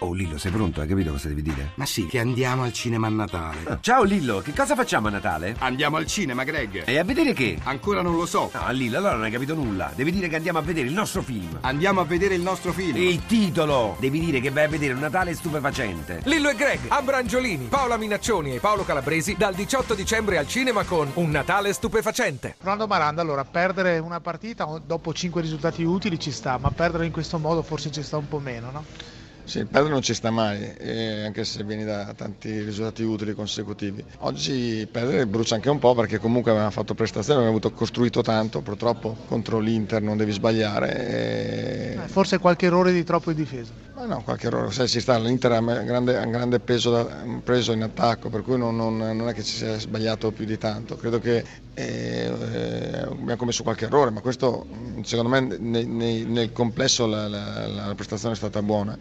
Oh Lillo, sei pronto? Hai capito cosa devi dire? Ma sì, che andiamo al cinema a Natale. Ah, ciao Lillo, che cosa facciamo a Natale? Andiamo al cinema, Greg. E a vedere che? Ancora non lo so. No, Lillo, allora non hai capito nulla. Devi dire che andiamo a vedere il nostro film. Andiamo a vedere il nostro film. Il titolo! Devi dire che vai a vedere un Natale stupefacente. Lillo e Greg, Abrangiolini, Paola Minaccioni e Paolo Calabresi dal 18 dicembre al cinema con Un Natale stupefacente. Ronaldo Maranda, allora, perdere una partita dopo 5 risultati utili ci sta, ma perdere in questo modo forse ci sta un po' meno, no? Sì, il perdere non ci sta mai, eh, anche se vieni da tanti risultati utili consecutivi. Oggi perdere brucia anche un po' perché comunque avevamo fatto prestazioni, abbiamo avuto costruito tanto, purtroppo contro l'Inter non devi sbagliare. E... Eh, forse qualche errore di troppo in difesa. Ma no, qualche errore, sai, ci sta, l'Inter ha un grande, un grande peso da, preso in attacco, per cui non, non, non, è che ci sia sbagliato più di tanto. Credo che eh, eh, abbiamo commesso qualche errore, ma questo secondo me nei, nei, nel complesso la, la, la prestazione è stata buona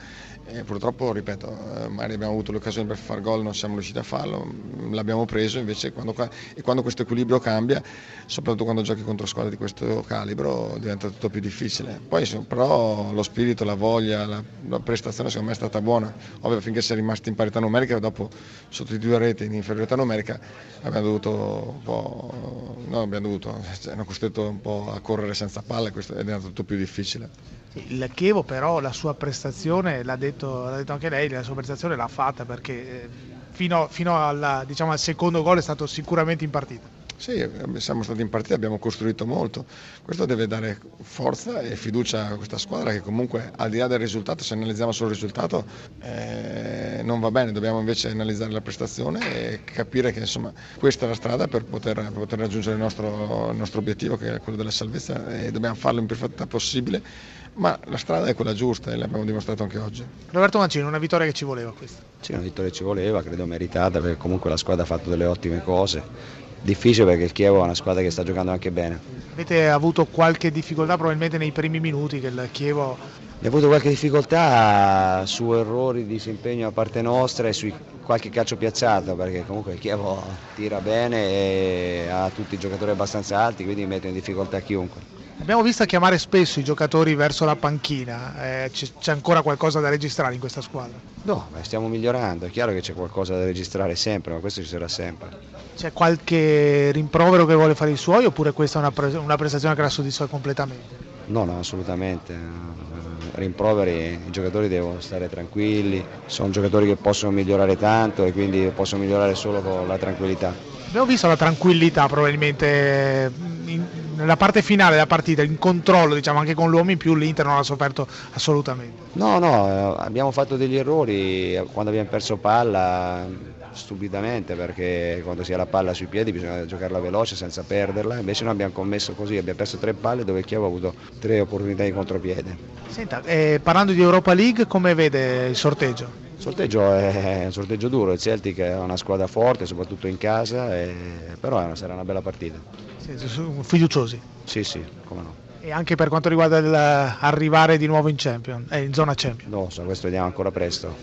e purtroppo, ripeto, eh, magari abbiamo avuto l'occasione per far gol, non siamo riusciti a farlo, l'abbiamo preso invece quando, e quando questo equilibrio cambia, soprattutto quando giochi contro squadre di questo calibro, diventa tutto più difficile. Poi però lo spirito, la voglia, la, la prestazione secondo me è stata buona. Ovvio finché si è rimasti in parità numerica, dopo sotto i due reti in inferiorità numerica abbiamo dovuto un po', no abbiamo dovuto, cioè, hanno costretto un po' a correre senza palle ed è tutto più difficile. Il Chievo però la sua prestazione, l'ha detto, l'ha detto anche lei, la sua prestazione l'ha fatta perché eh, fino, fino alla, diciamo, al secondo gol è stato sicuramente in partita. Sì, siamo stati in partita, abbiamo costruito molto. Questo deve dare forza e fiducia a questa squadra che comunque al di là del risultato, se analizziamo solo il risultato, eh, non va bene, dobbiamo invece analizzare la prestazione e capire che insomma, questa è la strada per poter, per poter raggiungere il nostro, il nostro, obiettivo che è quello della salvezza e dobbiamo farlo in più fretta possibile, ma la strada è quella giusta e l'abbiamo dimostrato anche oggi. Roberto Mancini, una vittoria che ci voleva questa? Sì, una vittoria che ci voleva, credo meritata perché comunque la squadra ha fatto delle ottime cose difficile perché il Chievo è una squadra che sta giocando anche bene. Avete avuto qualche difficoltà probabilmente nei primi minuti che il Chievo... Abbiamo avuto qualche difficoltà su errori di disimpegno da parte nostra e su qualche calcio piazzato perché comunque il Chievo tira bene e ha tutti i giocatori abbastanza alti quindi mette in difficoltà chiunque. Abbiamo visto chiamare spesso i giocatori verso la panchina, eh, c'è ancora qualcosa da registrare in questa squadra? No, stiamo migliorando, è chiaro che c'è qualcosa da registrare sempre, ma questo ci sarà sempre. C'è qualche rimprovero che vuole fare i suoi oppure questa è una, pre- una prestazione che la soddisfa completamente? No, no, assolutamente. Rimproveri, i giocatori devono stare tranquilli, sono giocatori che possono migliorare tanto e quindi possono migliorare solo con la tranquillità. Abbiamo visto la tranquillità probabilmente in, nella parte finale della partita, in controllo diciamo anche con l'uomo in più l'Inter non ha sofferto assolutamente. No, no, eh, abbiamo fatto degli errori quando abbiamo perso palla stupidamente perché quando si ha la palla sui piedi bisogna giocarla veloce senza perderla, invece noi abbiamo commesso così, abbiamo perso tre palle dove Chievo ha avuto tre opportunità di contropiede. Senta, eh, parlando di Europa League come vede il sorteggio? Il sorteggio è un sorteggio duro, il Celtic è una squadra forte, soprattutto in casa, e... però sarà una bella partita. Sì, fiduciosi? Sì, sì, come no. E anche per quanto riguarda l'arrivare di nuovo in, champion, eh, in zona Champions? No, so, questo vediamo ancora presto.